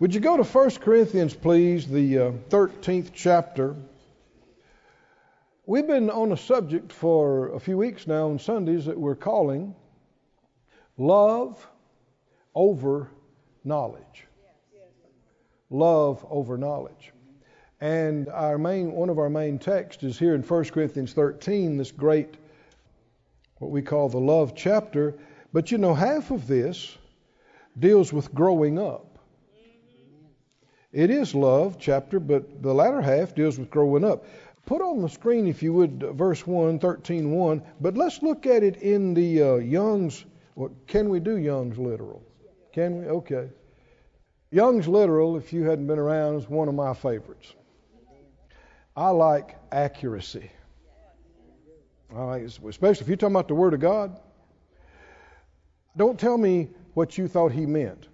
Would you go to 1 Corinthians, please, the uh, 13th chapter? We've been on a subject for a few weeks now on Sundays that we're calling love over knowledge. Love over knowledge. And our main, one of our main texts is here in 1 Corinthians 13, this great, what we call the love chapter. But you know, half of this deals with growing up. It is love chapter, but the latter half deals with growing up. Put on the screen, if you would, verse 1, 13, 1. But let's look at it in the uh, Young's. Can we do Young's literal? Can we? Okay. Young's literal, if you hadn't been around, is one of my favorites. I like accuracy. I like, especially if you're talking about the Word of God. Don't tell me what you thought He meant.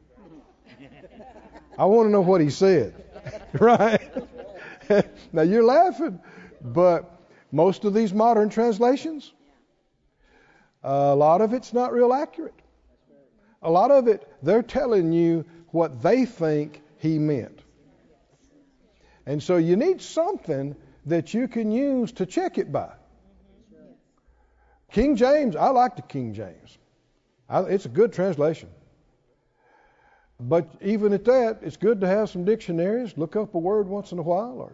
I want to know what he said. right? now you're laughing, but most of these modern translations, a lot of it's not real accurate. A lot of it, they're telling you what they think he meant. And so you need something that you can use to check it by. King James, I like the King James. I, it's a good translation. But even at that, it's good to have some dictionaries, look up a word once in a while, or,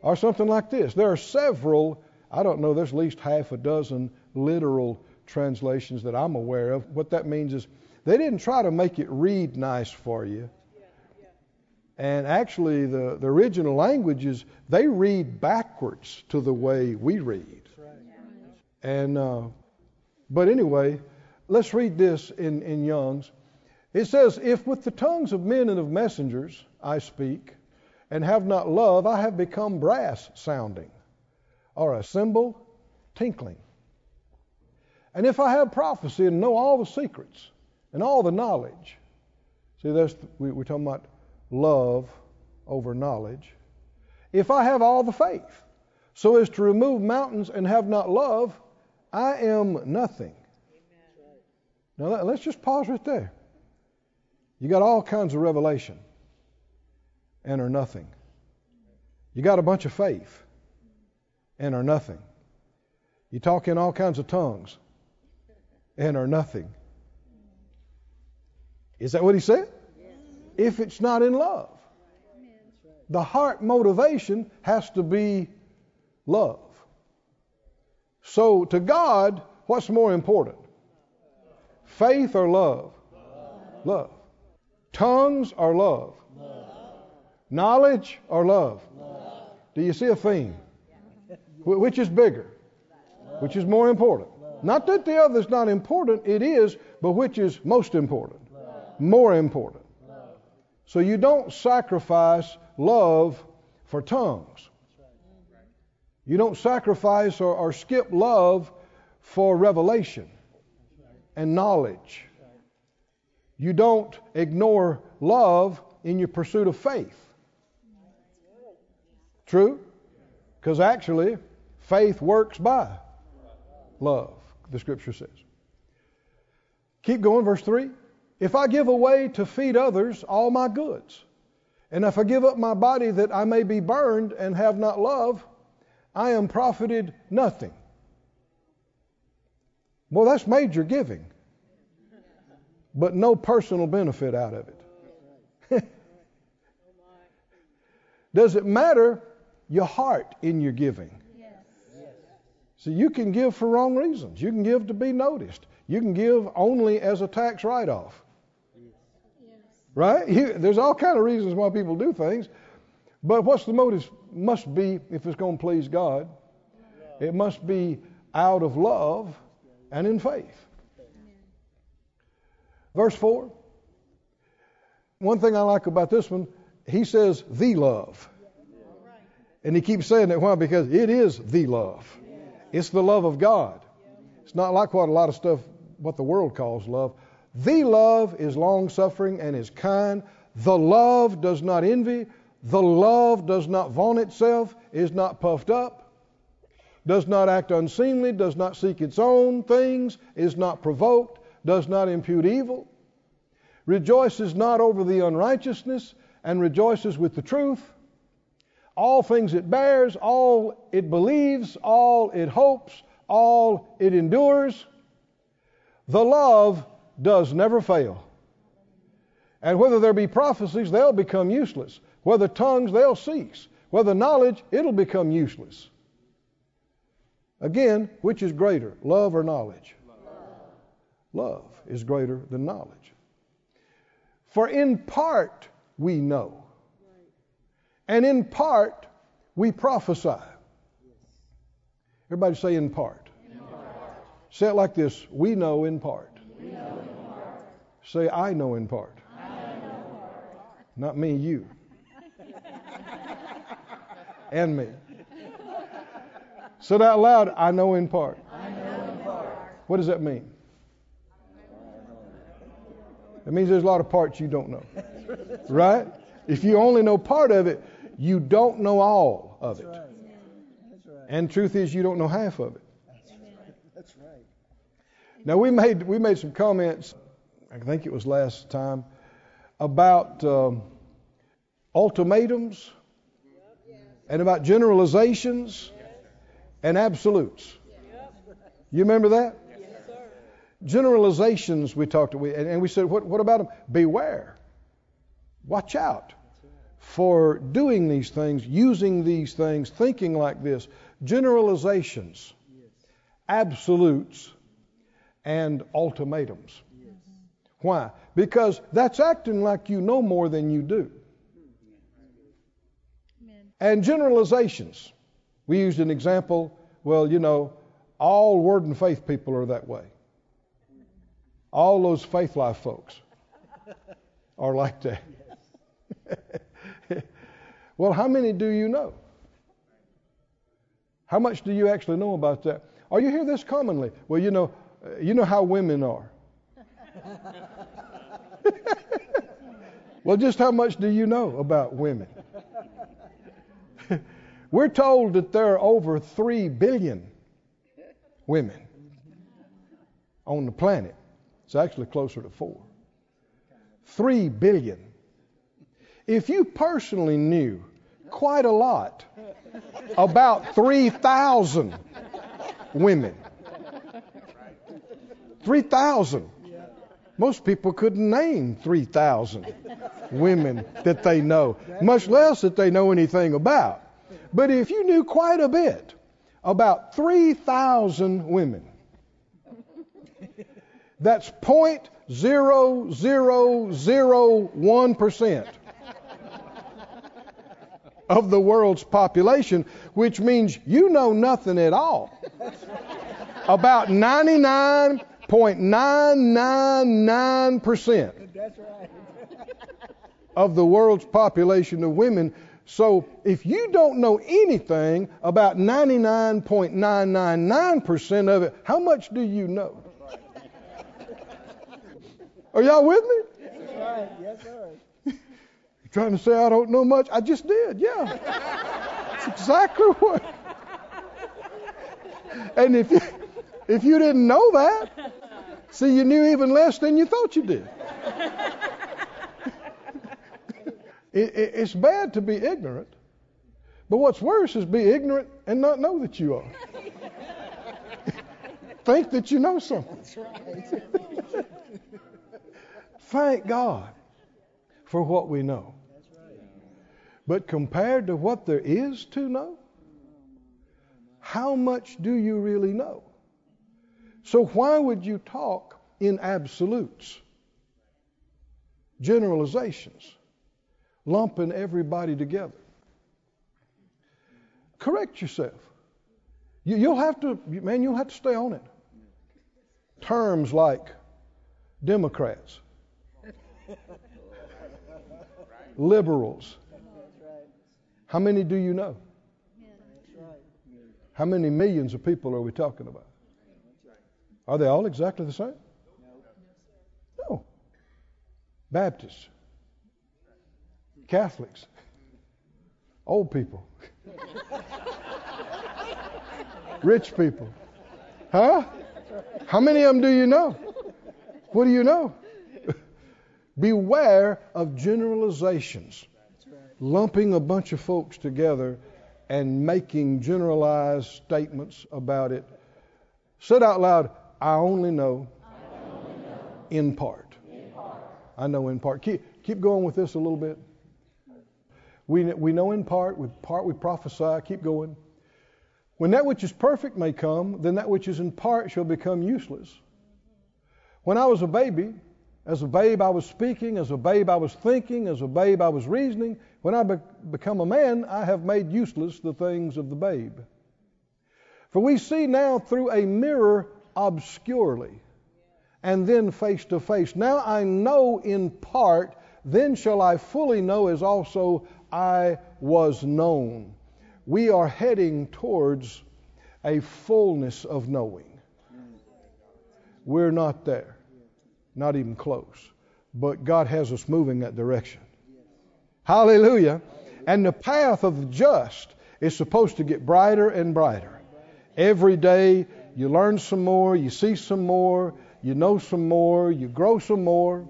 or something like this. There are several, I don't know, there's at least half a dozen literal translations that I'm aware of. What that means is they didn't try to make it read nice for you. And actually, the, the original languages, they read backwards to the way we read. And, uh, but anyway, let's read this in, in Young's. It says, If with the tongues of men and of messengers I speak, and have not love, I have become brass sounding, or a cymbal tinkling. And if I have prophecy and know all the secrets and all the knowledge, see, that's we, we're talking about love over knowledge. If I have all the faith, so as to remove mountains and have not love, I am nothing. Now let's just pause right there. You got all kinds of revelation and are nothing. You got a bunch of faith and are nothing. You talk in all kinds of tongues and are nothing. Is that what he said? If it's not in love, the heart motivation has to be love. So to God, what's more important? Faith or love? Love. Tongues or love? love. Knowledge or love? love? Do you see a theme? Which is bigger? Love. Which is more important? Not that the other is not important, it is, but which is most important? More important. So you don't sacrifice love for tongues. You don't sacrifice or, or skip love for revelation and knowledge you don't ignore love in your pursuit of faith. True? Because actually, faith works by love, the scripture says. Keep going, verse 3. If I give away to feed others all my goods, and if I give up my body that I may be burned and have not love, I am profited nothing. Well, that's major giving but no personal benefit out of it. Does it matter your heart in your giving? So you can give for wrong reasons. You can give to be noticed. You can give only as a tax write-off. Yes. Right? You, there's all kind of reasons why people do things. But what's the motive? Must be if it's going to please God. It must be out of love and in faith. Verse 4. One thing I like about this one, he says, the love. And he keeps saying that. Why? Because it is the love. It's the love of God. It's not like what a lot of stuff, what the world calls love. The love is long suffering and is kind. The love does not envy. The love does not vaunt itself, is not puffed up, does not act unseemly, does not seek its own things, is not provoked, does not impute evil, rejoices not over the unrighteousness, and rejoices with the truth, all things it bears, all it believes, all it hopes, all it endures. The love does never fail. And whether there be prophecies, they'll become useless. Whether tongues, they'll cease. Whether knowledge, it'll become useless. Again, which is greater, love or knowledge? Love, is greater than knowledge. For in part we know, and in part we prophesy. Everybody say in part. in part. Say it like this We know in part. Know in part. Say, I know in part. Not me, you. and me. Say out loud, I know in part. I know in part. What does that mean? It means there's a lot of parts you don't know. right? If you only know part of it, you don't know all of it. And truth is you don't know half of it. That's right. That's right. Now we made we made some comments, I think it was last time, about um, ultimatums and about generalizations and absolutes. You remember that? Generalizations we talked about, and we said, what, what about them? Beware. Watch out for doing these things, using these things, thinking like this. Generalizations, absolutes, and ultimatums. Why? Because that's acting like you know more than you do. And generalizations. We used an example, well, you know, all Word and Faith people are that way. All those faith life folks are like that. well, how many do you know? How much do you actually know about that? Or you hear this commonly. Well, you know, uh, you know how women are. well, just how much do you know about women? We're told that there are over 3 billion women on the planet. It's actually closer to 4. 3 billion. If you personally knew quite a lot about 3,000 women, 3,000. Most people couldn't name 3,000 women that they know, much less that they know anything about. But if you knew quite a bit about 3,000 women, that's 0.0001% of the world's population, which means you know nothing at all about 99.999% of the world's population of women so if you don't know anything about 99.999% of it, how much do you know? Are y'all with me? Yes, sir. Yes, sir. You're trying to say I don't know much? I just did, yeah. That's exactly what. And if you, if you didn't know that, see, you knew even less than you thought you did. It, it, it's bad to be ignorant, but what's worse is be ignorant and not know that you are. Think that you know something. That's right. Thank God for what we know. But compared to what there is to know, how much do you really know? So why would you talk in absolutes, generalizations? lumping everybody together. Correct yourself. You, will have to, man, you'll have to stay on it. Terms like Democrats, liberals. How many do you know? How many millions of people are we talking about? Are they all exactly the same? No. Baptists, Catholics, old people, rich people. Huh? How many of them do you know? What do you know? Beware of generalizations. lumping a bunch of folks together and making generalized statements about it. Said out loud, I only know, in, part. I know in part. Keep, keep going with this a little bit. We, we know in part, with part we prophesy. Keep going. When that which is perfect may come, then that which is in part shall become useless. When I was a baby, as a babe I was speaking, as a babe I was thinking, as a babe I was reasoning. When I be- become a man, I have made useless the things of the babe. For we see now through a mirror obscurely, and then face to face. Now I know in part, then shall I fully know as also I was known. We are heading towards a fullness of knowing. We're not there, not even close. But God has us moving that direction. Hallelujah. And the path of the just is supposed to get brighter and brighter. Every day you learn some more, you see some more, you know some more, you grow some more.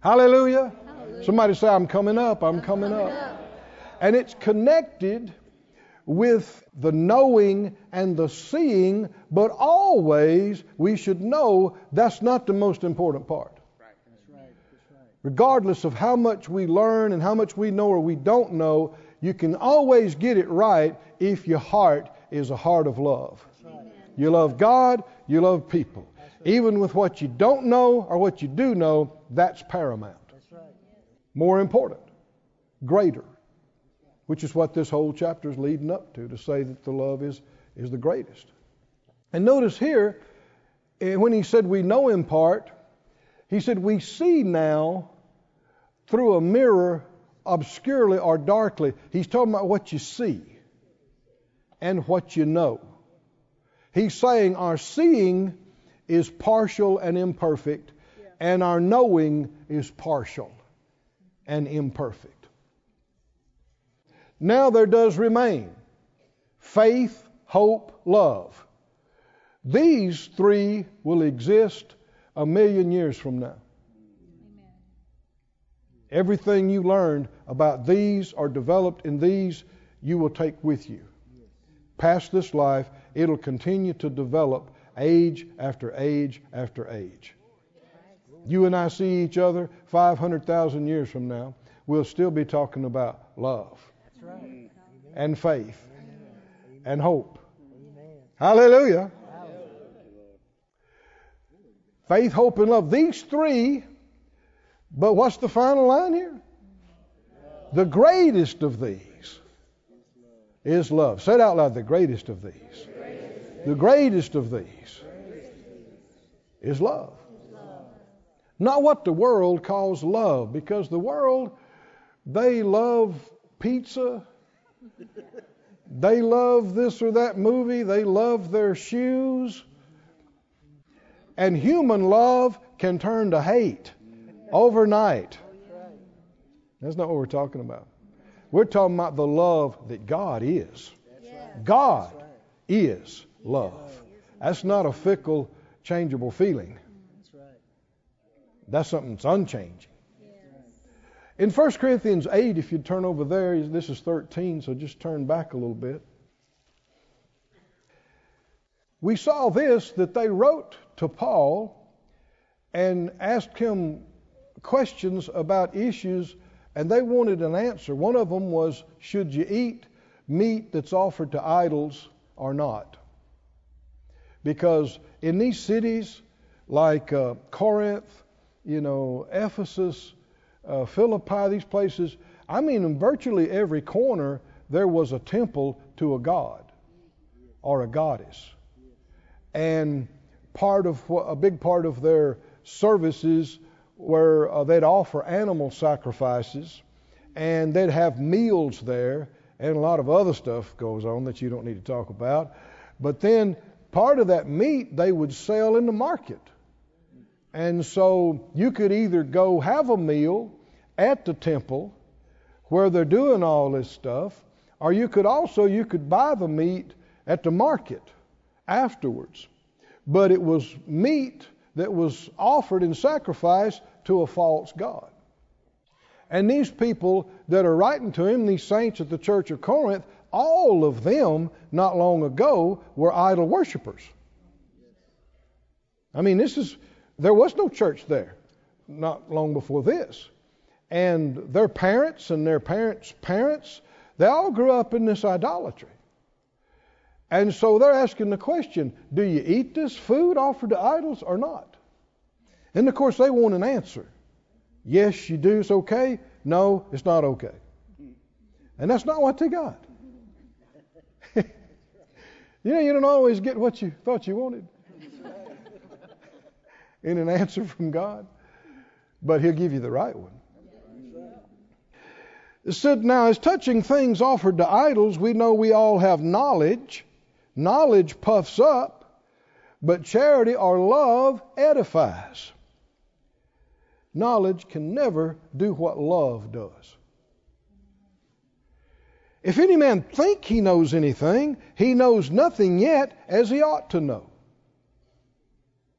Hallelujah. Hallelujah. Somebody say, I'm coming up, I'm, I'm coming, coming up. up. And it's connected with the knowing and the seeing, but always we should know that's not the most important part. Regardless of how much we learn and how much we know or we don't know, you can always get it right if your heart is a heart of love. You love God, you love people. Even with what you don't know or what you do know, that's paramount. More important, greater which is what this whole chapter is leading up to, to say that the love is, is the greatest. And notice here, eh, when he said we know in part, he said we see now through a mirror obscurely or darkly. He's talking about what you see and what you know. He's saying our seeing is partial and imperfect, yeah. and our knowing is partial and imperfect. Now there does remain faith, hope, love. These three will exist a million years from now. Amen. Everything you learned about these or developed in these, you will take with you. Past this life, it'll continue to develop age after age after age. You and I see each other 500,000 years from now, we'll still be talking about love and faith and hope. Amen. Hallelujah. Faith, hope, and love. These three, but what's the final line here? The greatest of these is love. Say it out loud the greatest of these. The greatest of these is love. Not what the world calls love, because the world, they love pizza. They love this or that movie. They love their shoes. And human love can turn to hate overnight. That's not what we're talking about. We're talking about the love that God is. God is love. That's not a fickle, changeable feeling. That's something that's unchanging. In 1 Corinthians 8, if you turn over there, this is 13, so just turn back a little bit. We saw this that they wrote to Paul and asked him questions about issues, and they wanted an answer. One of them was Should you eat meat that's offered to idols or not? Because in these cities like uh, Corinth, you know, Ephesus, uh, Philippi, these places, I mean, in virtually every corner, there was a temple to a god or a goddess. And part of a big part of their services were uh, they'd offer animal sacrifices and they'd have meals there and a lot of other stuff goes on that you don't need to talk about. But then part of that meat they would sell in the market. And so you could either go have a meal at the temple where they're doing all this stuff, or you could also you could buy the meat at the market afterwards. But it was meat that was offered in sacrifice to a false god. And these people that are writing to him, these saints at the church of Corinth, all of them not long ago were idol worshippers. I mean, this is, there was no church there not long before this. And their parents and their parents' parents, they all grew up in this idolatry. And so they're asking the question do you eat this food offered to idols or not? And of course, they want an answer. Yes, you do, it's okay. No, it's not okay. And that's not what they got. you know, you don't always get what you thought you wanted in an answer from God, but He'll give you the right one. It said, Now, as touching things offered to idols, we know we all have knowledge. Knowledge puffs up, but charity or love edifies. Knowledge can never do what love does. If any man think he knows anything, he knows nothing yet as he ought to know.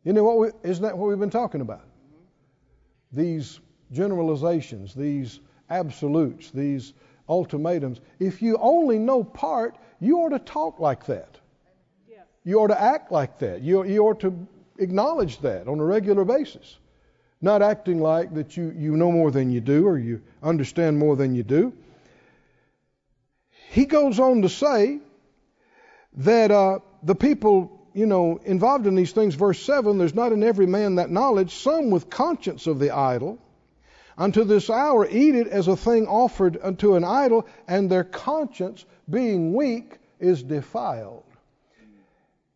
You know what? We, isn't that what we've been talking about? These generalizations, these absolutes, these ultimatums. If you only know part, you ought to talk like that. You ought to act like that. You, you ought to acknowledge that on a regular basis. Not acting like that you, you know more than you do or you understand more than you do. He goes on to say that uh, the people you know, involved in these things, verse 7 there's not in every man that knowledge, some with conscience of the idol, unto this hour eat it as a thing offered unto an idol, and their conscience, being weak, is defiled.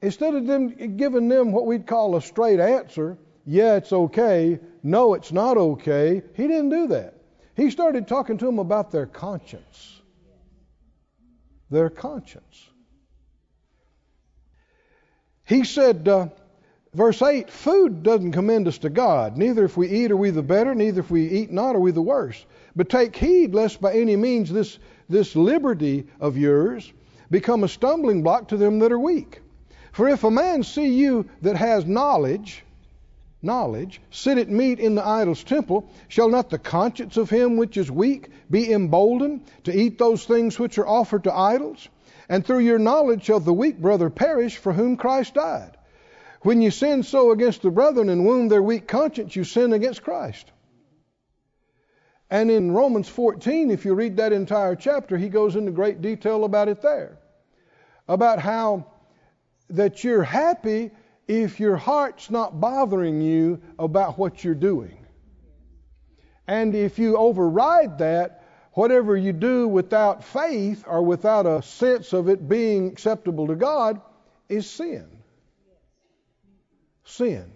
Instead of them giving them what we'd call a straight answer, yeah, it's okay, no, it's not okay, he didn't do that. He started talking to them about their conscience. Their conscience. He said, uh, verse 8, food doesn't commend us to God. Neither if we eat are we the better, neither if we eat not are we the worse. But take heed lest by any means this, this liberty of yours become a stumbling block to them that are weak. For if a man see you that has knowledge, knowledge, sit at meat in the idol's temple, shall not the conscience of him which is weak be emboldened to eat those things which are offered to idols? And through your knowledge shall the weak brother perish for whom Christ died. When you sin so against the brethren and wound their weak conscience, you sin against Christ. And in Romans 14, if you read that entire chapter, he goes into great detail about it there. About how that you're happy if your heart's not bothering you about what you're doing. And if you override that whatever you do without faith or without a sense of it being acceptable to God is sin. Sin.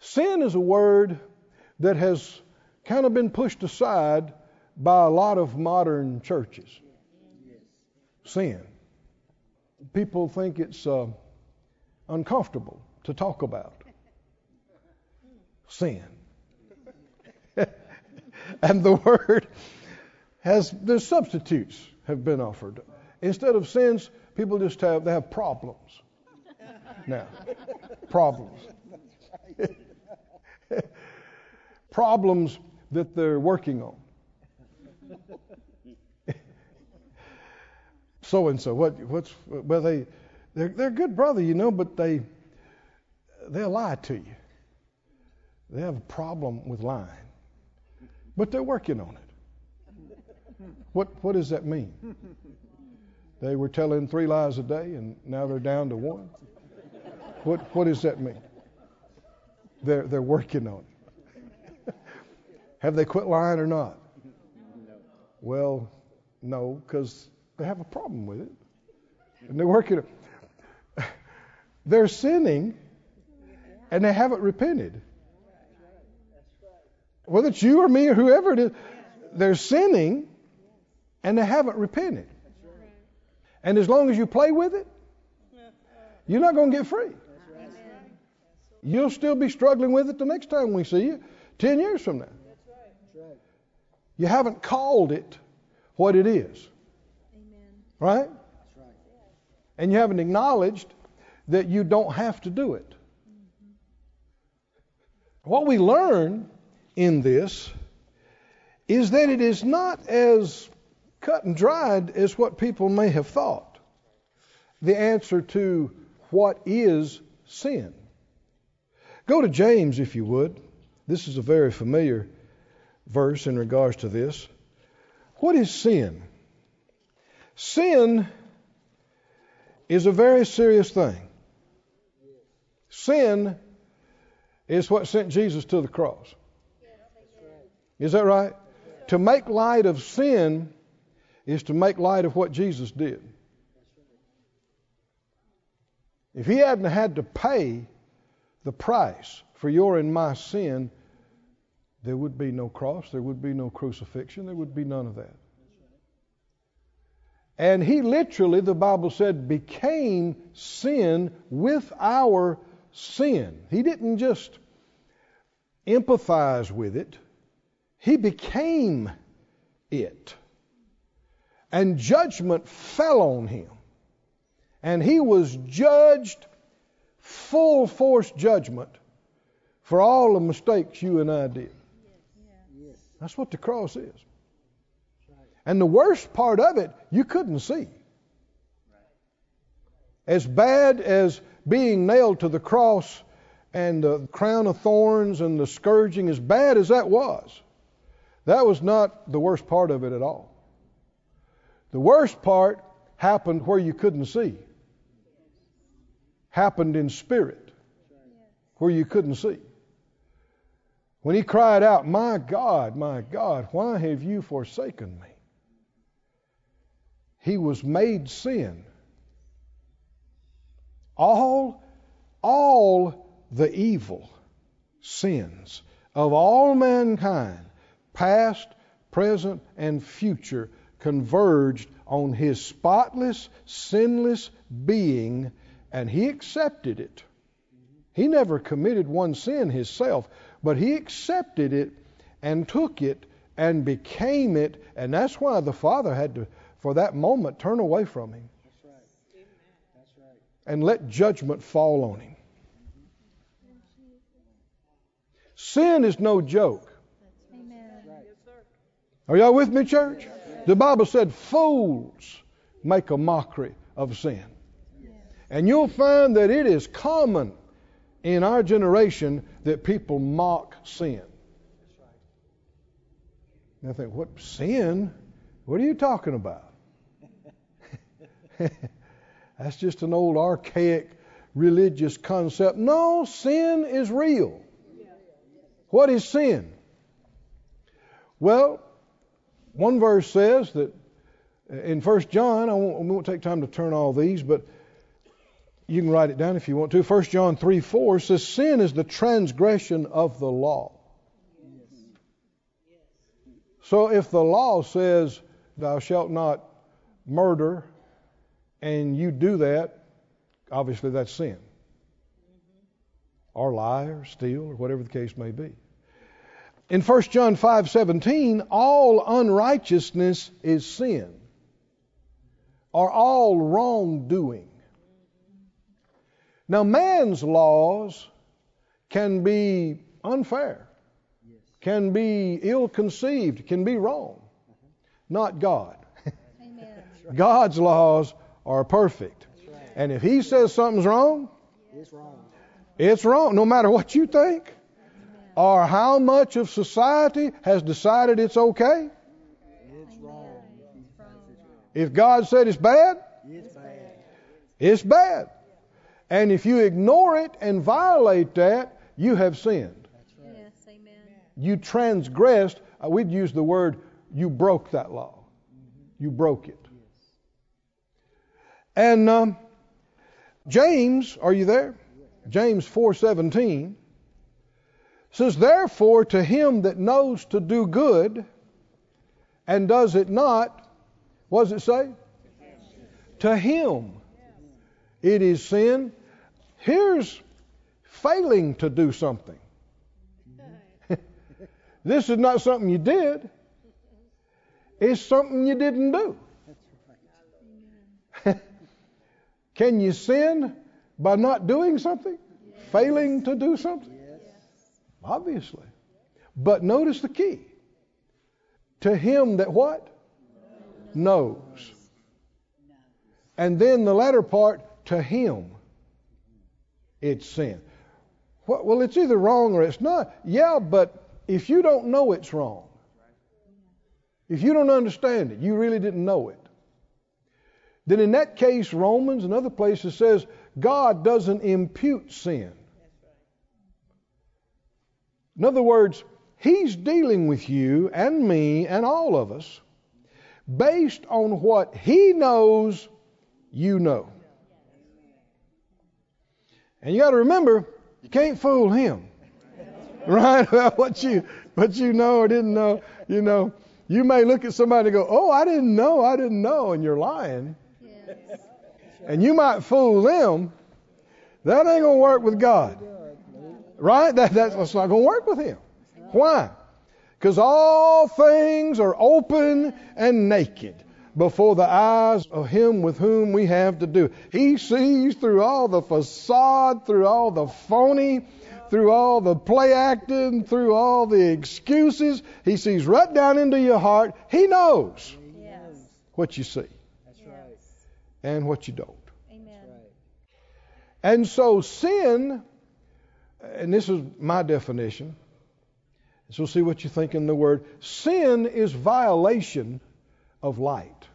Sin is a word that has kind of been pushed aside by a lot of modern churches. Sin. People think it's uh, uncomfortable to talk about. Sin. and the word has the substitutes have been offered. Instead of sins, people just have they have problems. Now, problems. problems that they're working on. so and so, what what's well they they're they're good brother, you know, but they they'll lie to you. They have a problem with lying. But they're working on it. What, what does that mean? They were telling three lies a day and now they're down to one? What, what does that mean? They're, they're working on it. have they quit lying or not? Well, no, because they have a problem with it. And they're working. on it. They're sinning and they haven't repented whether it's you or me or whoever it is, they're sinning and they haven't repented. And as long as you play with it, you're not going to get free. You'll still be struggling with it the next time we see you, 10 years from now. You haven't called it what it is. Right? And you haven't acknowledged that you don't have to do it. What we learn in this is that it is not as cut and dried as what people may have thought. The answer to what is sin. Go to James, if you would. This is a very familiar verse in regards to this. What is sin? Sin is a very serious thing. Sin is what sent Jesus to the cross. Is that right? To make light of sin is to make light of what Jesus did. If he hadn't had to pay the price for your and my sin, there would be no cross, there would be no crucifixion, there would be none of that. And he literally, the Bible said, became sin with our sin. He didn't just empathize with it, he became it. And judgment fell on him. And he was judged full force judgment for all the mistakes you and I did. That's what the cross is. And the worst part of it, you couldn't see. As bad as being nailed to the cross and the crown of thorns and the scourging, as bad as that was, that was not the worst part of it at all. The worst part happened where you couldn't see, happened in spirit, where you couldn't see. When he cried out, My God, my God, why have you forsaken me? He was made sin. All, all the evil sins of all mankind, past, present, and future, converged on his spotless, sinless being, and he accepted it. He never committed one sin himself, but he accepted it and took it and became it, and that's why the Father had to, for that moment, turn away from him. And let judgment fall on him. Sin is no joke. Are y'all with me, church? The Bible said fools make a mockery of sin. And you'll find that it is common in our generation that people mock sin. And I think, what sin? What are you talking about? That's just an old archaic religious concept. No, sin is real. What is sin? Well, one verse says that uh, in 1 John, I won't, won't take time to turn all these, but you can write it down if you want to. 1 John 3 4 says, Sin is the transgression of the law. So if the law says, Thou shalt not murder, and you do that, obviously that's sin. Or lie, or steal, or whatever the case may be. In 1 John 5:17, all unrighteousness is sin, or all wrongdoing. Now, man's laws can be unfair, can be ill conceived, can be wrong. Not God. God's laws are perfect. And if He says something's wrong, It's wrong. it's wrong, no matter what you think or how much of society has decided it's okay. It's wrong. If God said it's bad, It's bad. it's bad. And if you ignore it and violate that, you have sinned. Yes, amen. You transgressed. uh, We'd use the word, you broke that law. You broke it. And um, James, are you there? James 4:17 says, "Therefore, to him that knows to do good and does it not, what does it say? To him it is sin. Here's failing to do something. this is not something you did. It's something you didn't do. Can you sin by not doing something? Failing to do something? Obviously. But notice the key. to him that what? Knows. And then the latter part, to him it's sin. Well, it's either wrong or it's not. Yeah, but if you don't know it's wrong, if you don't understand it, you really didn't know it, then in that case, Romans and other places says God doesn't impute sin. In other words, He's dealing with you and me and all of us based on what He knows you know. And you got to remember, you can't fool Him. Right? About what you what you know or didn't know. You know, you may look at somebody and go, "Oh, I didn't know, I didn't know," and you're lying. Yes. And you might fool them. That ain't gonna work with God. Right? That, that's, that's not gonna work with Him. Why? Because all things are open and naked before the eyes of Him with whom we have to do. He sees through all the facade, through all the phony, through all the play acting, through all the excuses. He sees right down into your heart. He knows yes. what you see and what you don't. Amen. And so sin, and this is my definition, so see what you think in the word. Sin is violation of light.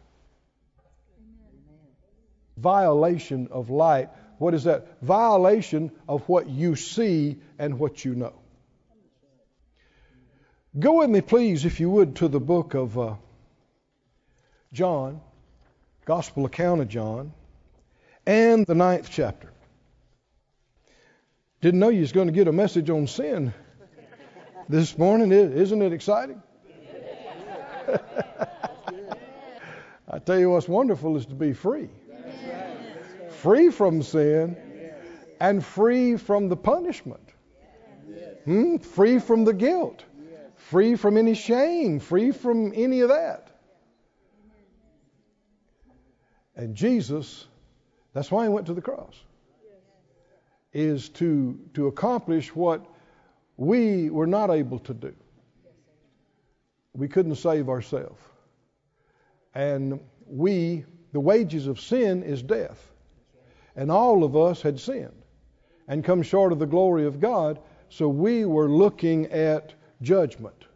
Violation of light. What is that? Violation of what you see and what you know. Go with me, please, if you would, to the book of uh, John, Gospel account of John, and the ninth chapter. Didn't know you was going to get a message on sin this morning. Isn't it exciting? I tell you what's wonderful is to be free. Free from sin and free from the punishment. Hmm? Free from the guilt. Free from any shame. Free from any of that. And Jesus, that's why he went to the cross, is to, to accomplish what we were not able to do. We couldn't save ourselves. And we, the wages of sin is death. And all of us had sinned and come short of the glory of God. So we were looking at judgment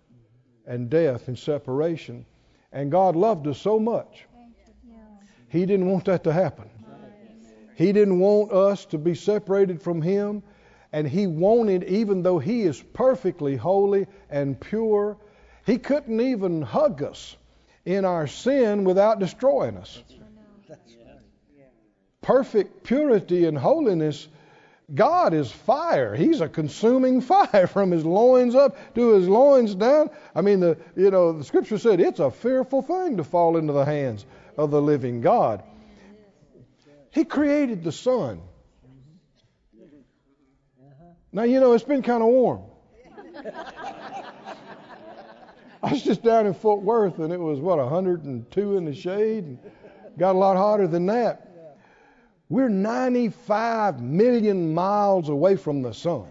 and death and separation. And God loved us so much. He didn't want that to happen. He didn't want us to be separated from Him and he wanted, even though he is perfectly holy and pure, he couldn't even hug us in our sin without destroying us. Perfect purity and holiness. God is fire. He's a consuming fire from his loins up to his loins down. I mean, the you know the scripture said it's a fearful thing to fall into the hands of the living God. He created the sun. Now, you know, it's been kind of warm. I was just down in Fort Worth and it was, what, 102 in the shade? And got a lot hotter than that. We're 95 million miles away from the sun.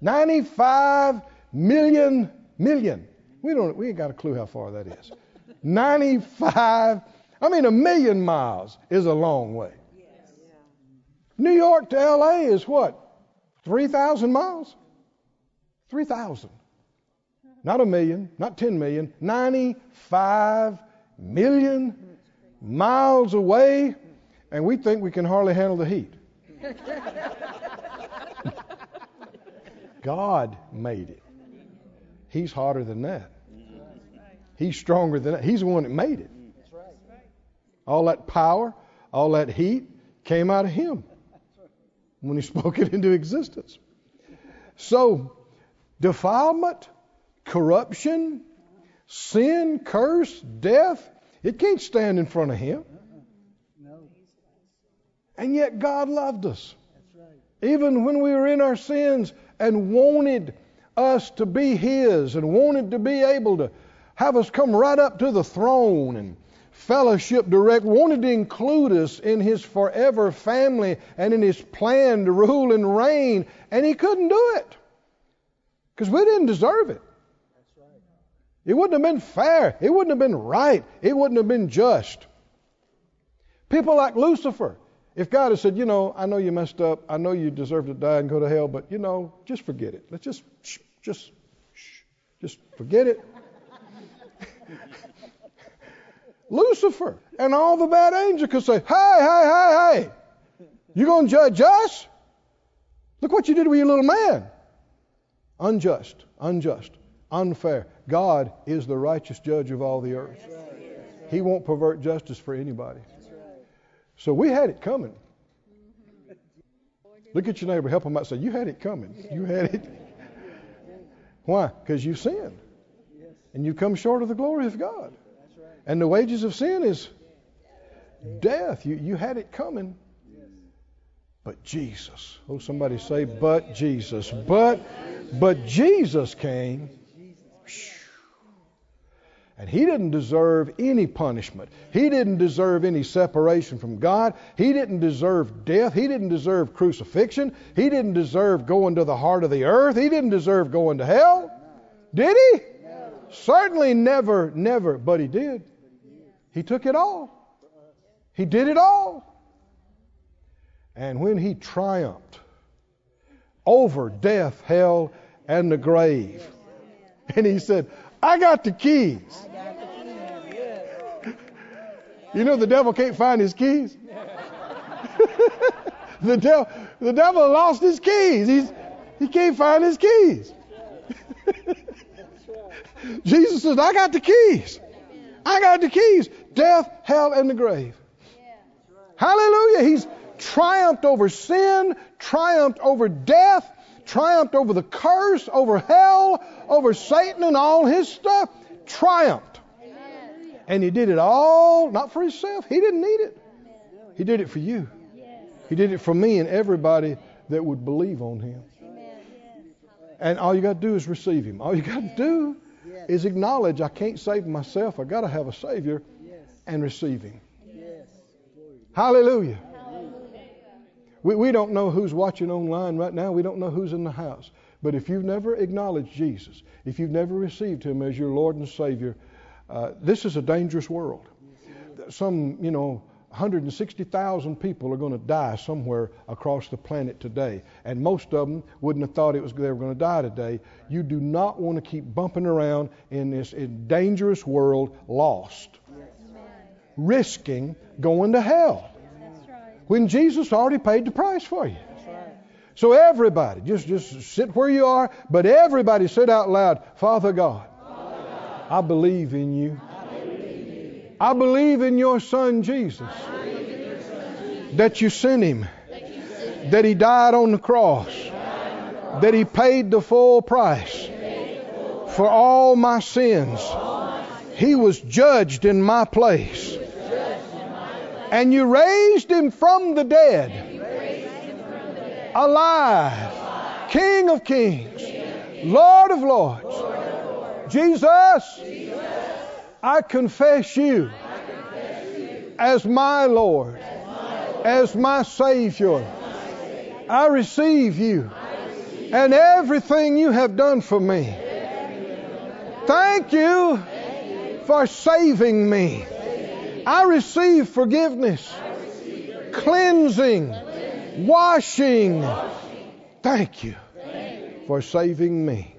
95 million million. We don't we ain't got a clue how far that is. 95 I mean a million miles is a long way. New York to LA is what? 3,000 miles? 3,000. Not a million, not 10 million, 95 million miles away, and we think we can hardly handle the heat. God made it. He's hotter than that. He's stronger than that. He's the one that made it. All that power, all that heat came out of Him when he spoke it into existence. So, defilement, corruption, sin, curse, death, it can't stand in front of him. And yet God loved us. Even when we were in our sins and wanted us to be His and wanted to be able to have us come right up to the throne and fellowship direct, wanted to include us in his forever family and in his plan to rule and reign, and he couldn't do it because we didn't deserve it. That's right. It wouldn't have been fair. It wouldn't have been right. It wouldn't have been just. People like Lucifer. If God had said, you know, I know you messed up. I know you deserve to die and go to hell, but you know, just forget it. Let's just, shh, just, shh, just forget it. Lucifer and all the bad angels could say, hey, hey, hey, hey, you going to judge us? Look what you did with your little man. Unjust, unjust, unfair. God is the righteous judge of all the earth. He won't pervert justice for anybody. So we had it coming. Mm-hmm. Look at your neighbor, help him out. Say, you had it coming. You had it. Why? Because you sinned. And you come short of the glory of God. And the wages of sin is death. You, you had it coming. But Jesus. Oh, somebody say, but Jesus. But, but Jesus came. And he didn't deserve any punishment. He didn't deserve any separation from God. He didn't deserve death. He didn't deserve crucifixion. He didn't deserve going to the heart of the earth. He didn't deserve going to hell. Did he? Certainly never, never, but he did. He took it all. He did it all. And when he triumphed over death, hell, and the grave, and he said, I got the keys. You know the devil can't find his keys? the, devil, the devil lost his keys. He's, he can't find his keys. Jesus says, I got the keys. I got the keys. Death, hell, and the grave. Hallelujah. He's triumphed over sin, triumphed over death, triumphed over the curse, over hell, over Satan and all his stuff. Triumphed. And he did it all, not for himself. He didn't need it. He did it for you. He did it for me and everybody that would believe on him. And all you got to do is receive him. All you got to do is acknowledge I can't save myself. I got to have a Savior and receive him. Hallelujah. We, we don't know who's watching online right now. We don't know who's in the house. But if you've never acknowledged Jesus, if you've never received Him as your Lord and Savior, uh, this is a dangerous world. Some, you know, 160,000 people are going to die somewhere across the planet today, and most of them wouldn't have thought it was they were going to die today. You do not want to keep bumping around in this dangerous world, lost, risking going to hell when Jesus already paid the price for you. So everybody, just just sit where you are, but everybody said out loud, Father God, I believe in you. I believe in your son Jesus. That you sent him. That he died on the cross. That he paid the full price for all my sins. He was judged in my place. And you raised him from the dead. Alive. King of kings. Lord of lords. Jesus, I confess you as my Lord, as my Savior. I receive you and everything you have done for me. Thank you for saving me. I receive forgiveness, cleansing, washing. Thank you for saving me.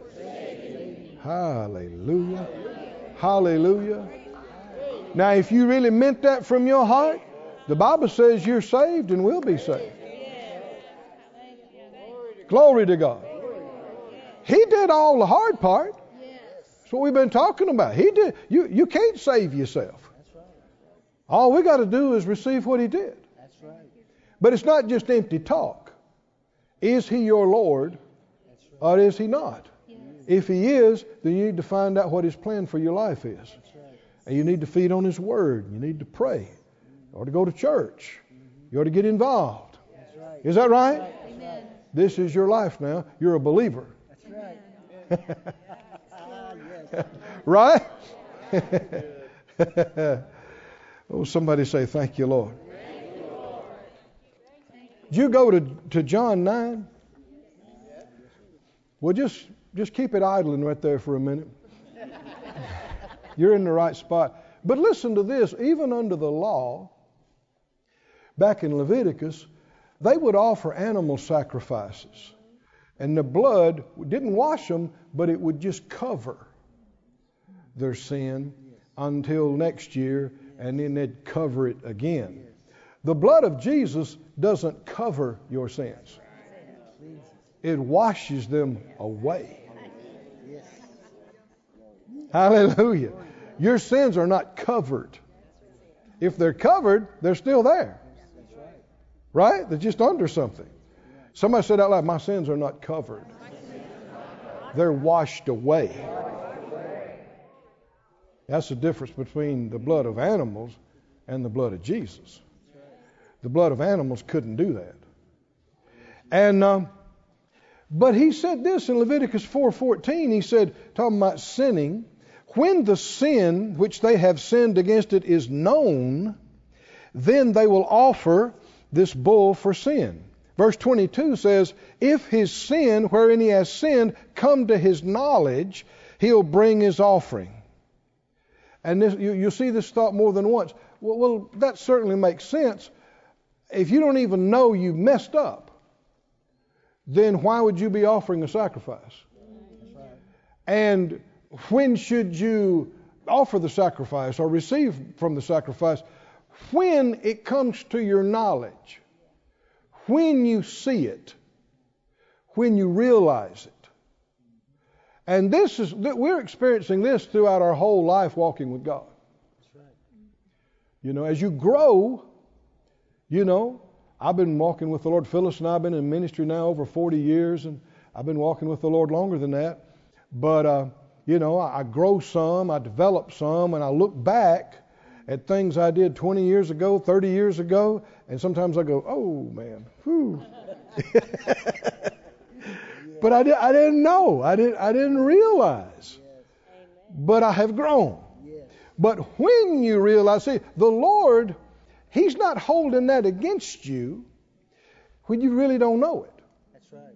Hallelujah. Hallelujah. Now, if you really meant that from your heart, the Bible says you're saved and will be saved. Glory to God. He did all the hard part. What we've been talking about. He did. You, you can't save yourself. All we got to do is receive what He did. That's right. But it's not just empty talk. Is He your Lord or is He not? If He is, then you need to find out what His plan for your life is. And you need to feed on His Word. You need to pray. You ought to go to church. You ought to get involved. That's right. Is that right? Amen. This is your life now. You're a believer. That's right. Right? oh, somebody say, Thank you, Lord. Did you go to, to John 9? Well, just, just keep it idling right there for a minute. You're in the right spot. But listen to this even under the law, back in Leviticus, they would offer animal sacrifices. And the blood didn't wash them, but it would just cover their sin until next year, and then they'd cover it again. The blood of Jesus doesn't cover your sins, it washes them away. Hallelujah. Your sins are not covered. If they're covered, they're still there. Right? They're just under something. Somebody said out loud, My sins are not covered, they're washed away. That's the difference between the blood of animals and the blood of Jesus. The blood of animals couldn't do that. And um, but he said this in Leviticus 4:14. He said, talking about sinning, when the sin which they have sinned against it is known, then they will offer this bull for sin. Verse 22 says, If his sin wherein he has sinned come to his knowledge, he'll bring his offering. And this, you, you see this thought more than once. Well, well, that certainly makes sense. If you don't even know you've messed up, then why would you be offering a sacrifice? And when should you offer the sacrifice or receive from the sacrifice? When it comes to your knowledge, when you see it, when you realize it. And this is we're experiencing this throughout our whole life walking with God. You know, as you grow, you know, I've been walking with the Lord. Phyllis and I've been in ministry now over 40 years, and I've been walking with the Lord longer than that. But uh, you know, I, I grow some, I develop some, and I look back at things I did 20 years ago, 30 years ago, and sometimes I go, oh man, whew. but I, I didn't know. I didn't, I didn't realize. But I have grown. But when you realize, see, the Lord, He's not holding that against you when you really don't know it. That's right.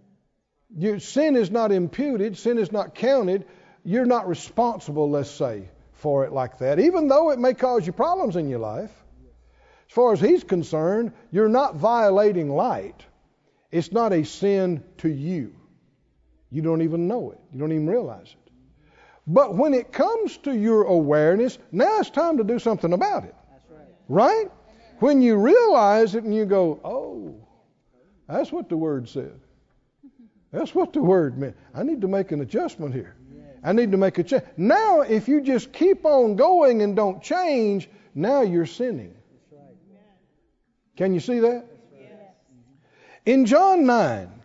Your sin is not imputed, sin is not counted. You're not responsible, let's say, for it like that, even though it may cause you problems in your life. As far as he's concerned, you're not violating light. It's not a sin to you. You don't even know it, you don't even realize it. But when it comes to your awareness, now it's time to do something about it. Right. right? When you realize it and you go, oh, that's what the word said. That's what the word meant. I need to make an adjustment here. I need to make a change. Now, if you just keep on going and don't change, now you're sinning. Can you see that? In John 9,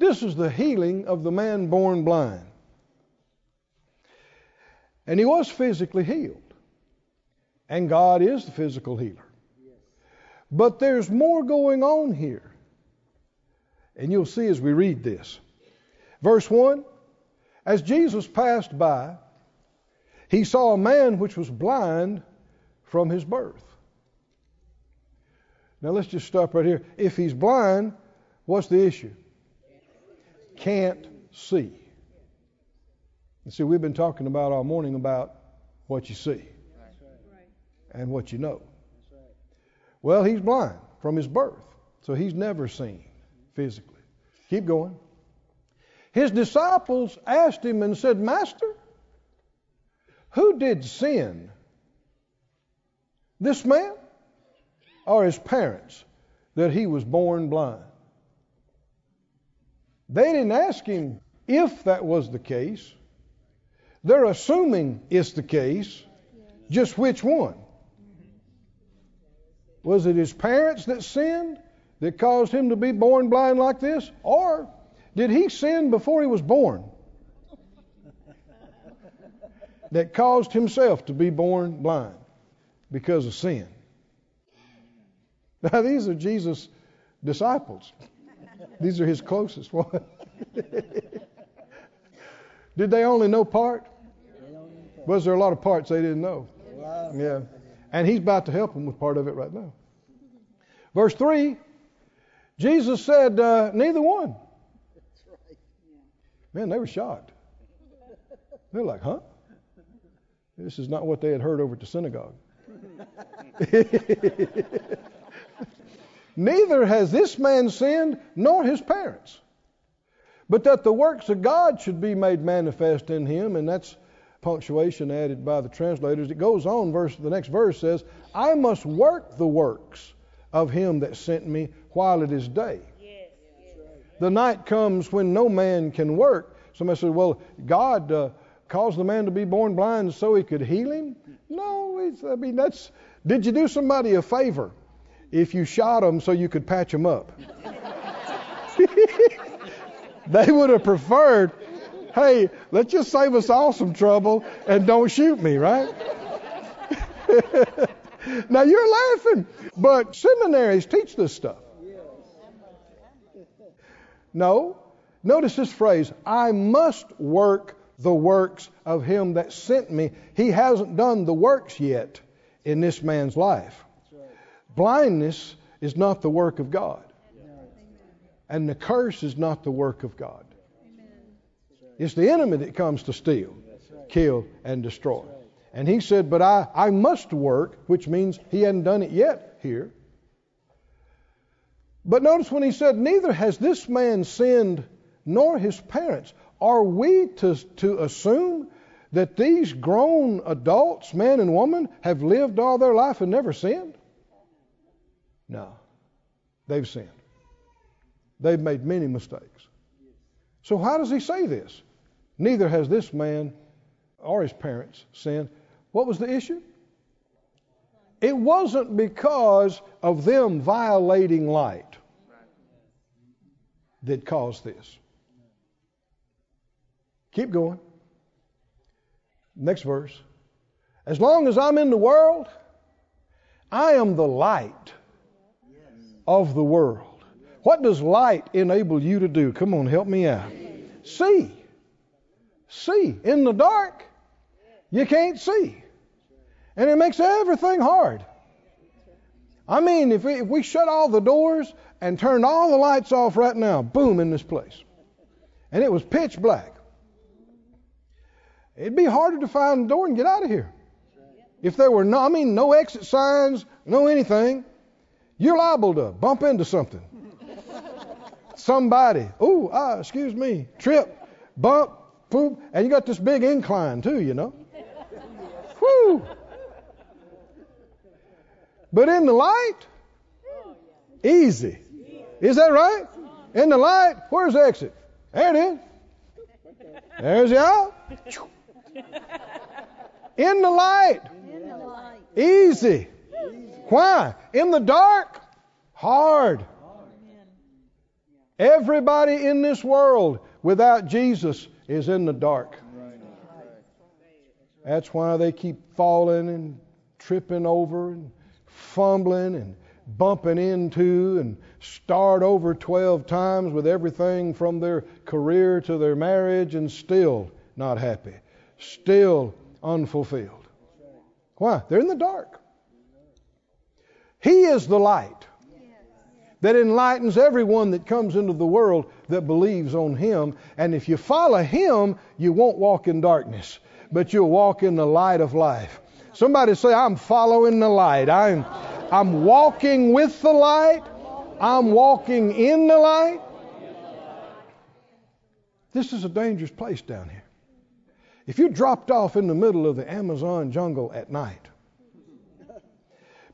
this is the healing of the man born blind. And he was physically healed. And God is the physical healer. But there's more going on here. And you'll see as we read this. Verse 1 as Jesus passed by, he saw a man which was blind from his birth. Now let's just stop right here. If he's blind, what's the issue? Can't see. See, we've been talking about all morning about what you see and what you know. Well, he's blind from his birth, so he's never seen physically. Keep going. His disciples asked him and said, Master, who did sin? This man or his parents that he was born blind? They didn't ask him if that was the case. They're assuming it's the case. Just which one? Was it his parents that sinned that caused him to be born blind like this? Or did he sin before he was born? that caused himself to be born blind because of sin. Now, these are Jesus' disciples. These are his closest ones. Did they only know part? Was there a lot of parts they didn't know? Yeah. And he's about to help them with part of it right now. Verse 3 Jesus said, uh, Neither one. Man, they were shocked. They're like, huh? This is not what they had heard over at the synagogue. Neither has this man sinned, nor his parents. But that the works of God should be made manifest in him, and that's punctuation added by the translators. It goes on, verse the next verse says, I must work the works of him that sent me while it is day. The night comes when no man can work. Somebody says, Well, God uh, caused the man to be born blind so he could heal him? No, I mean, that's. Did you do somebody a favor if you shot them so you could patch them up? they would have preferred, hey, let's just save us all some trouble and don't shoot me, right? now you're laughing, but seminaries teach this stuff. No. Notice this phrase I must work the works of him that sent me. He hasn't done the works yet in this man's life. Blindness is not the work of God. And the curse is not the work of God. It's the enemy that comes to steal, kill, and destroy. And he said, But I, I must work, which means he hadn't done it yet here. But notice when he said, Neither has this man sinned nor his parents. Are we to, to assume that these grown adults, man and woman, have lived all their life and never sinned? No. They've sinned. They've made many mistakes. So, how does he say this? Neither has this man or his parents sinned. What was the issue? It wasn't because of them violating light that caused this. Keep going. Next verse. As long as I'm in the world, I am the light of the world. What does light enable you to do? Come on, help me out. See. See. In the dark, you can't see. And it makes everything hard. I mean, if we, if we shut all the doors and turned all the lights off right now, boom, in this place, and it was pitch black, it'd be harder to find the door and get out of here. If there were no, I mean, no exit signs, no anything, you're liable to bump into something. Somebody, ooh, ah, excuse me, trip, bump, poop, and you got this big incline too, you know. Whew. But in the light, easy. Is that right? In the light, where's the exit? There it is. There's the out. In the light, easy. Why? In the dark, hard. Everybody in this world without Jesus is in the dark. That's why they keep falling and tripping over and fumbling and bumping into and start over 12 times with everything from their career to their marriage and still not happy, still unfulfilled. Why? They're in the dark. He is the light that enlightens everyone that comes into the world that believes on Him. And if you follow Him, you won't walk in darkness, but you'll walk in the light of life. Somebody say, I'm following the light. I'm, I'm walking with the light. I'm walking in the light. This is a dangerous place down here. If you dropped off in the middle of the Amazon jungle at night,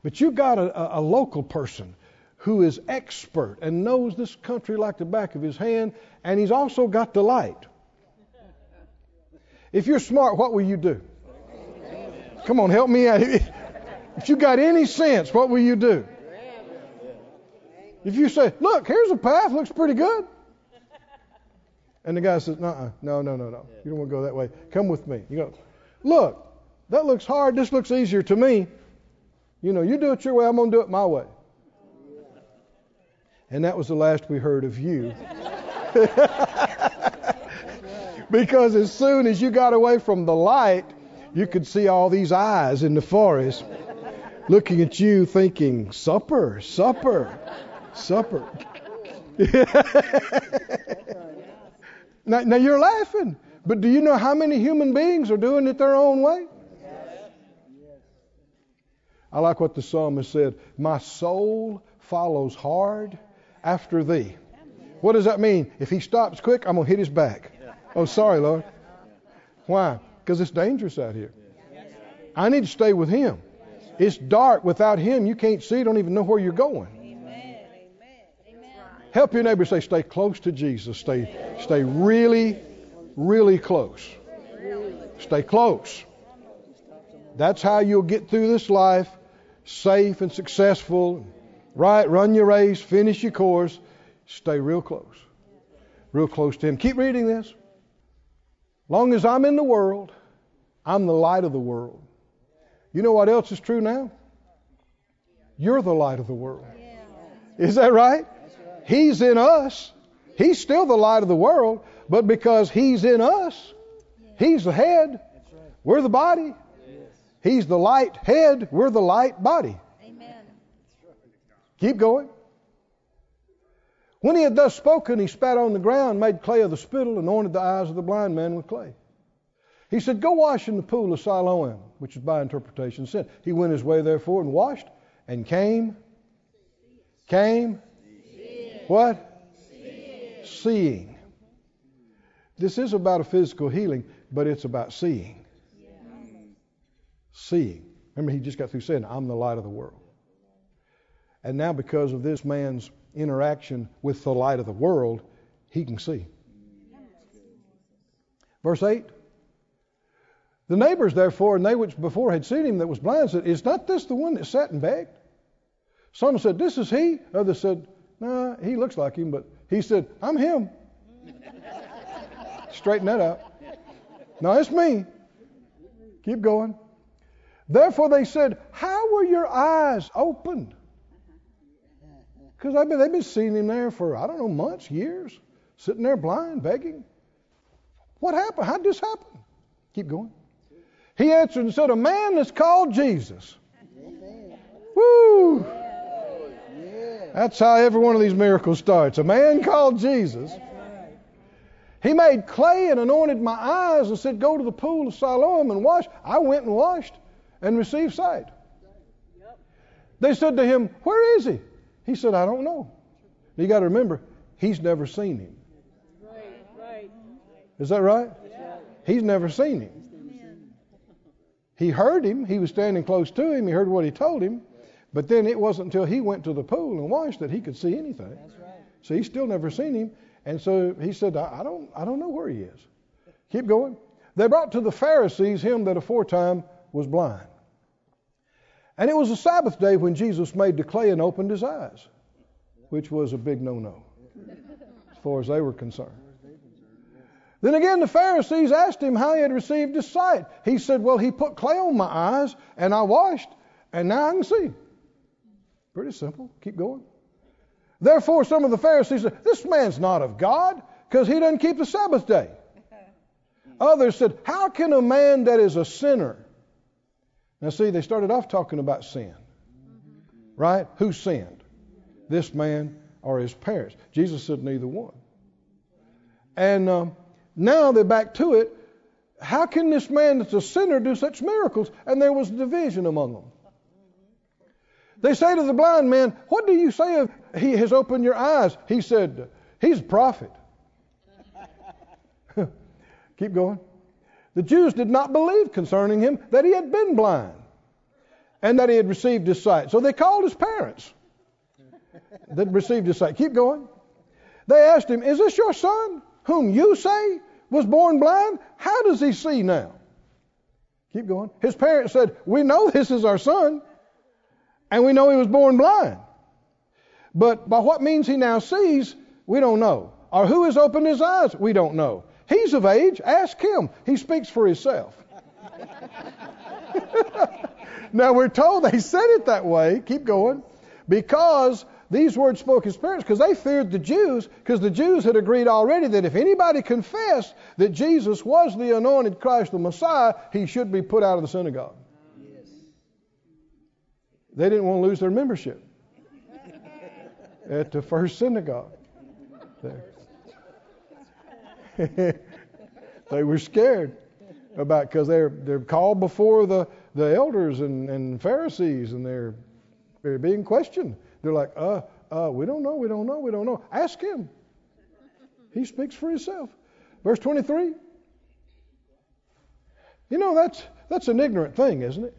but you got a, a, local person who is expert and knows this country like the back of his hand, and he's also got the light. If you're smart, what will you do? Come on, help me out. If you got any sense, what will you do? If you say, look, here's a path, looks pretty good. And the guy says, no, no, no, no, no. You don't want to go that way. Come with me. You go, look, that looks hard. This looks easier to me. You know, you do it your way, I'm going to do it my way. And that was the last we heard of you. because as soon as you got away from the light, you could see all these eyes in the forest looking at you thinking, supper, supper, supper. now, now you're laughing, but do you know how many human beings are doing it their own way? I like what the psalmist said My soul follows hard after thee. What does that mean? If he stops quick, I'm going to hit his back. Oh, sorry, Lord. Why? Because it's dangerous out here. I need to stay with him. It's dark. Without him, you can't see, don't even know where you're going. Help your neighbor say, stay close to Jesus. Stay, stay really, really close. Stay close. That's how you'll get through this life safe and successful. Right? Run your race, finish your course. Stay real close. Real close to Him. Keep reading this. Long as I'm in the world, I'm the light of the world. You know what else is true now? You're the light of the world. Is that right? He's in us. He's still the light of the world, but because He's in us, He's the head. We're the body. He's the light head. We're the light body. Amen. Keep going. When he had thus spoken, he spat on the ground, made clay of the spittle, and anointed the eyes of the blind man with clay. He said, Go wash in the pool of Siloam, which is by interpretation sin. He went his way, therefore, and washed, and came, came, what? Seeing. This is about a physical healing, but it's about seeing. Seeing. Remember, he just got through saying, I'm the light of the world. And now, because of this man's interaction with the light of the world, he can see. Verse 8 The neighbors, therefore, and they which before had seen him that was blind, said, Is not this the one that sat and begged? Some said, This is he. Others said, No, nah, he looks like him, but he said, I'm him. Straighten that out. No, it's me. Keep going. Therefore they said, How were your eyes opened? Because they've been seeing him there for, I don't know, months, years, sitting there blind, begging. What happened? How did this happen? Keep going. He answered and said, A man that's called Jesus. Woo! That's how every one of these miracles starts. A man called Jesus. He made clay and anointed my eyes and said, Go to the pool of Siloam and wash. I went and washed and received sight. They said to him, Where is he? He said, I don't know. You got to remember, he's never seen him. Is that right? He's never seen him. He heard him. He was standing close to him. He heard what he told him. But then it wasn't until he went to the pool and washed that he could see anything. So he's still never seen him. And so he said, I don't, I don't know where he is. Keep going. They brought to the Pharisees him that aforetime was blind. And it was a Sabbath day when Jesus made the clay and opened his eyes, which was a big no no as far as they were concerned. Then again, the Pharisees asked him how he had received his sight. He said, Well, he put clay on my eyes, and I washed, and now I can see. Pretty simple. Keep going. Therefore, some of the Pharisees said, This man's not of God, because he doesn't keep the Sabbath day. Others said, How can a man that is a sinner? Now, see, they started off talking about sin. Right? Who sinned? This man or his parents? Jesus said, Neither one. And um, now they're back to it. How can this man that's a sinner do such miracles? And there was division among them. They say to the blind man, What do you say of he has opened your eyes? He said, He's a prophet. Keep going. The Jews did not believe concerning him that he had been blind and that he had received his sight. So they called his parents that received his sight. Keep going. They asked him, Is this your son, whom you say was born blind? How does he see now? Keep going. His parents said, We know this is our son, and we know he was born blind. But by what means he now sees, we don't know. Or who has opened his eyes, we don't know. He's of age. Ask him. He speaks for himself. now we're told they said it that way. Keep going. Because these words spoke his parents, because they feared the Jews, because the Jews had agreed already that if anybody confessed that Jesus was the anointed Christ, the Messiah, he should be put out of the synagogue. Yes. They didn't want to lose their membership at the first synagogue. There. they were scared. about because they're they're called before the the elders and, and Pharisees and they're they're being questioned. They're like, uh, uh, we don't know, we don't know, we don't know. Ask him. He speaks for himself. Verse 23. You know that's that's an ignorant thing, isn't it?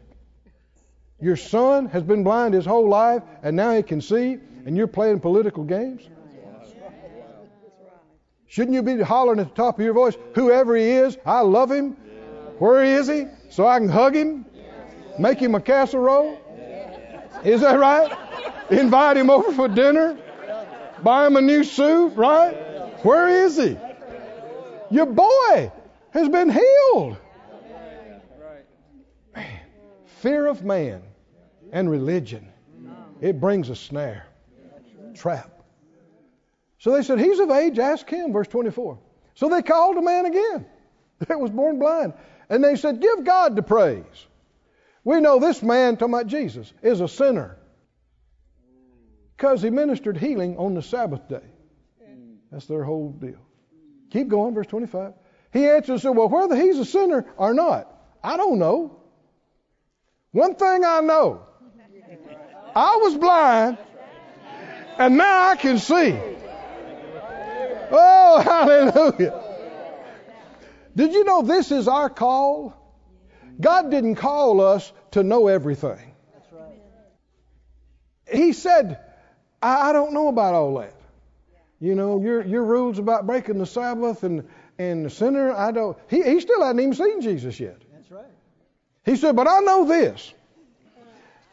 Your son has been blind his whole life, and now he can see, and you're playing political games. Shouldn't you be hollering at the top of your voice, whoever he is, I love him? Where is he? So I can hug him? Make him a casserole? Is that right? Invite him over for dinner? Buy him a new suit, right? Where is he? Your boy has been healed. Man, fear of man and religion, it brings a snare, trap. So they said, He's of age, ask him, verse 24. So they called a man again that was born blind. And they said, Give God the praise. We know this man, talking about Jesus, is a sinner because he ministered healing on the Sabbath day. That's their whole deal. Keep going, verse 25. He answered and said, Well, whether he's a sinner or not, I don't know. One thing I know I was blind, and now I can see. Oh, hallelujah. Did you know this is our call? God didn't call us to know everything. He said, I, I don't know about all that. You know, your your rules about breaking the Sabbath and and the sinner, I don't. He he still hadn't even seen Jesus yet. That's right. He said, but I know this.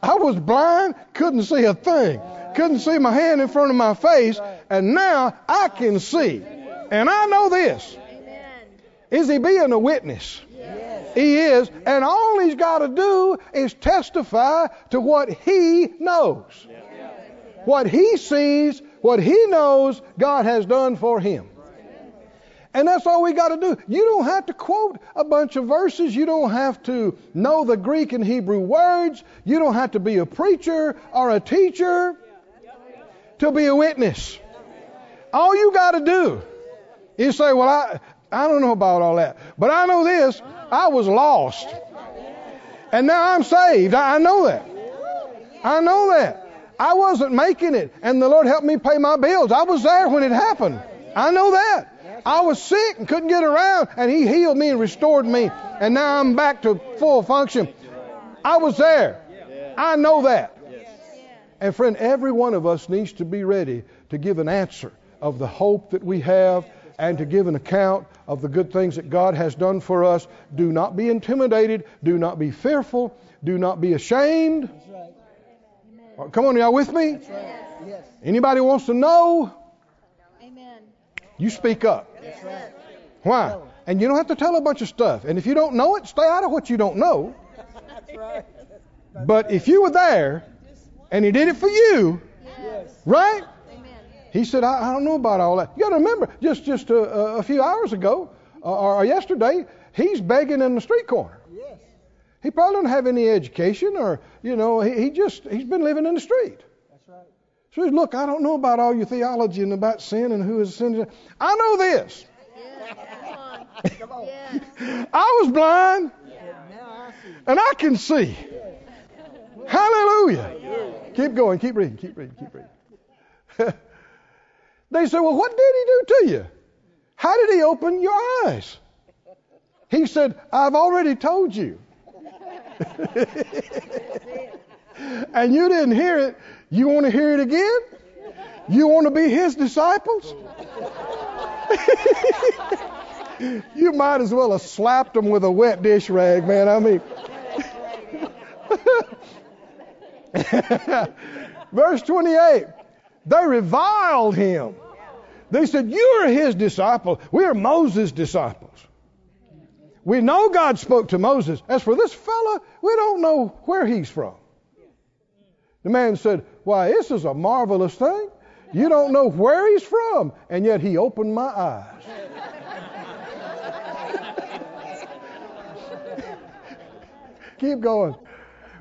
I was blind, couldn't see a thing, couldn't see my hand in front of my face, and now I can see. And I know this. Is he being a witness? Yes. He is, and all he's got to do is testify to what he knows. What he sees, what he knows God has done for him. And that's all we got to do. You don't have to quote a bunch of verses. You don't have to know the Greek and Hebrew words. You don't have to be a preacher or a teacher to be a witness. All you got to do is say, Well, I, I don't know about all that, but I know this I was lost. And now I'm saved. I know that. I know that. I wasn't making it, and the Lord helped me pay my bills. I was there when it happened. I know that. I was sick and couldn't get around, and He healed me and restored me, and now I'm back to full function. I was there. I know that. And friend, every one of us needs to be ready to give an answer of the hope that we have and to give an account of the good things that God has done for us. Do not be intimidated. Do not be fearful. Do not be ashamed. Right. Come on, y'all with me? Right. Yes. Anybody wants to know? You speak up. Right. Why? And you don't have to tell a bunch of stuff. And if you don't know it, stay out of what you don't know. That's right. But if you were there and he did it for you, Yes. right? Amen. He said, I, I don't know about all that. You got to remember, just just a, a few hours ago uh, or, or yesterday, he's begging in the street corner. Yes. He probably doesn't have any education, or you know, he, he just he's been living in the street. That's right. So he said, look, I don't know about all your theology and about sin and who is sin. I know this. Yeah. Come on. Come on. I was blind and I can see. Hallelujah. Keep going, keep reading, keep reading, keep reading. they said, Well, what did he do to you? How did he open your eyes? He said, I've already told you. and you didn't hear it. You want to hear it again? You want to be his disciples? you might as well have slapped them with a wet dish rag, man. I mean, Verse 28 they reviled him. They said, You are his disciple. We are Moses' disciples. We know God spoke to Moses. As for this fella, we don't know where he's from. The man said, Why, this is a marvelous thing. You don't know where he's from, and yet he opened my eyes. Keep going.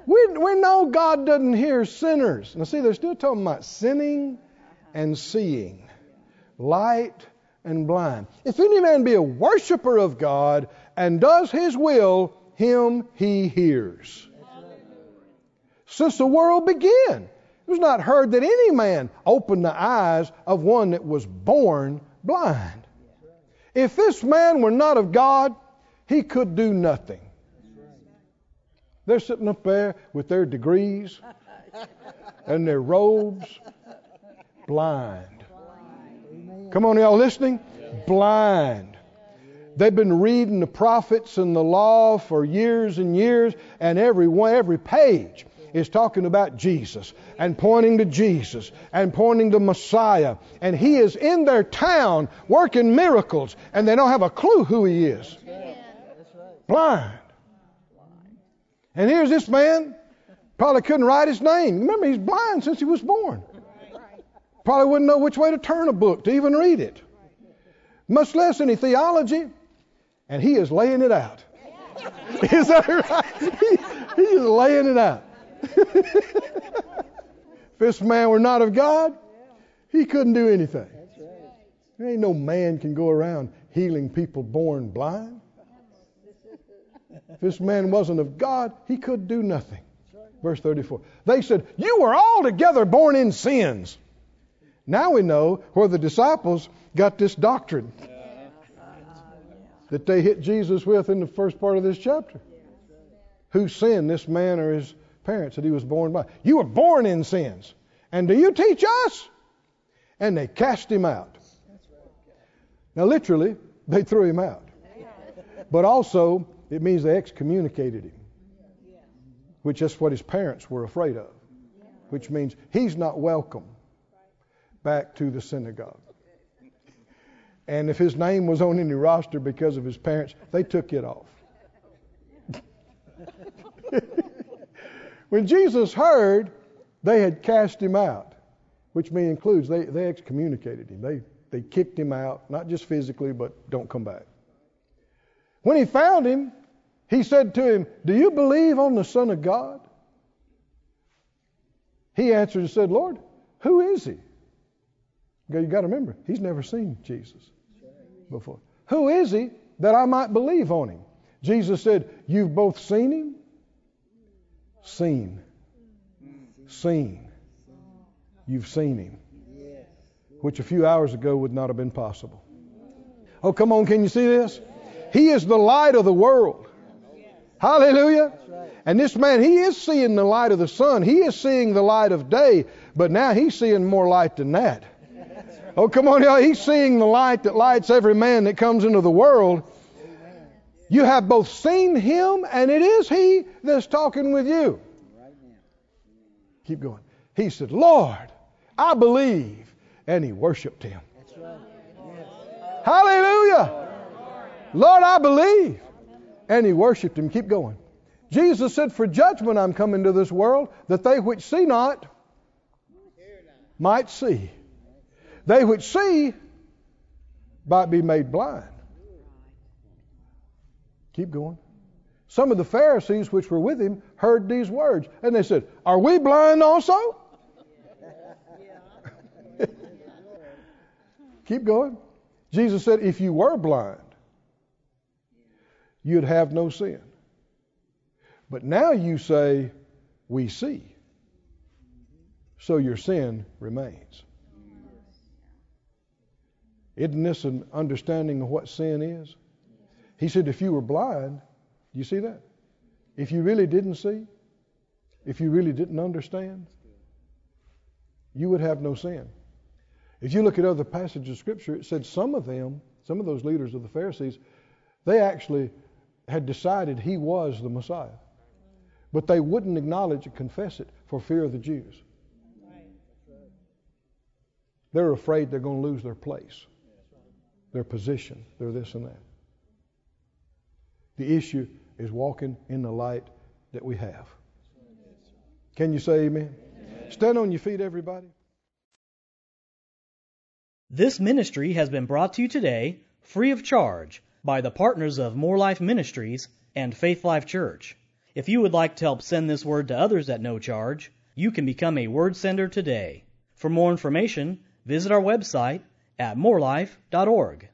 We, we know God doesn't hear sinners. Now, see, they're still talking about sinning and seeing, light and blind. If any man be a worshiper of God and does his will, him he hears. Since the world began, it was not heard that any man opened the eyes of one that was born blind. If this man were not of God, he could do nothing. They're sitting up there with their degrees and their robes, blind. Come on, y'all listening? Blind. They've been reading the prophets and the law for years and years, and every one, every page is talking about Jesus and pointing to Jesus and pointing to Messiah. And He is in their town working miracles, and they don't have a clue who He is. Blind. And here's this man, probably couldn't write his name. Remember, he's blind since he was born. Probably wouldn't know which way to turn a book to even read it, much less any theology. And he is laying it out. is that right? He, is laying it out. if this man were not of God, he couldn't do anything. There ain't no man can go around healing people born blind. If this man wasn't of God, he could do nothing. Verse 34. They said, You were altogether born in sins. Now we know where the disciples got this doctrine that they hit Jesus with in the first part of this chapter. Who sinned, this man or his parents, that he was born by? You were born in sins. And do you teach us? And they cast him out. Now, literally, they threw him out. But also, it means they excommunicated him, which is what his parents were afraid of, which means he's not welcome back to the synagogue. And if his name was on any roster because of his parents, they took it off. When Jesus heard, they had cast him out, which means includes they, they excommunicated him. They, they kicked him out, not just physically, but don't come back. When he found him, he said to him, Do you believe on the Son of God? He answered and said, Lord, who is he? You got to remember, he's never seen Jesus before. Who is he that I might believe on him? Jesus said, You've both seen him? Seen. Seen. You've seen him. Which a few hours ago would not have been possible. Oh, come on, can you see this? He is the light of the world. Hallelujah. And this man, he is seeing the light of the sun. He is seeing the light of day, but now he's seeing more light than that. Oh, come on, y'all. He's seeing the light that lights every man that comes into the world. You have both seen him, and it is he that's talking with you. Keep going. He said, Lord, I believe. And he worshiped him. Hallelujah. Lord, I believe. And he worshiped him. Keep going. Jesus said, For judgment I'm come into this world, that they which see not might see. They which see might be made blind. Keep going. Some of the Pharisees which were with him heard these words, and they said, Are we blind also? Keep going. Jesus said, If you were blind, you'd have no sin. But now you say, We see. So your sin remains. Isn't this an understanding of what sin is? He said, if you were blind, do you see that? If you really didn't see, if you really didn't understand, you would have no sin. If you look at other passages of Scripture, it said some of them, some of those leaders of the Pharisees, they actually had decided he was the Messiah. But they wouldn't acknowledge and confess it for fear of the Jews. They're afraid they're going to lose their place, their position, their this and that. The issue is walking in the light that we have. Can you say amen? amen? Stand on your feet, everybody. This ministry has been brought to you today free of charge by the partners of Moore Life Ministries and Faith Life Church. If you would like to help send this word to others at no charge, you can become a word sender today. For more information, visit our website at moorelife.org.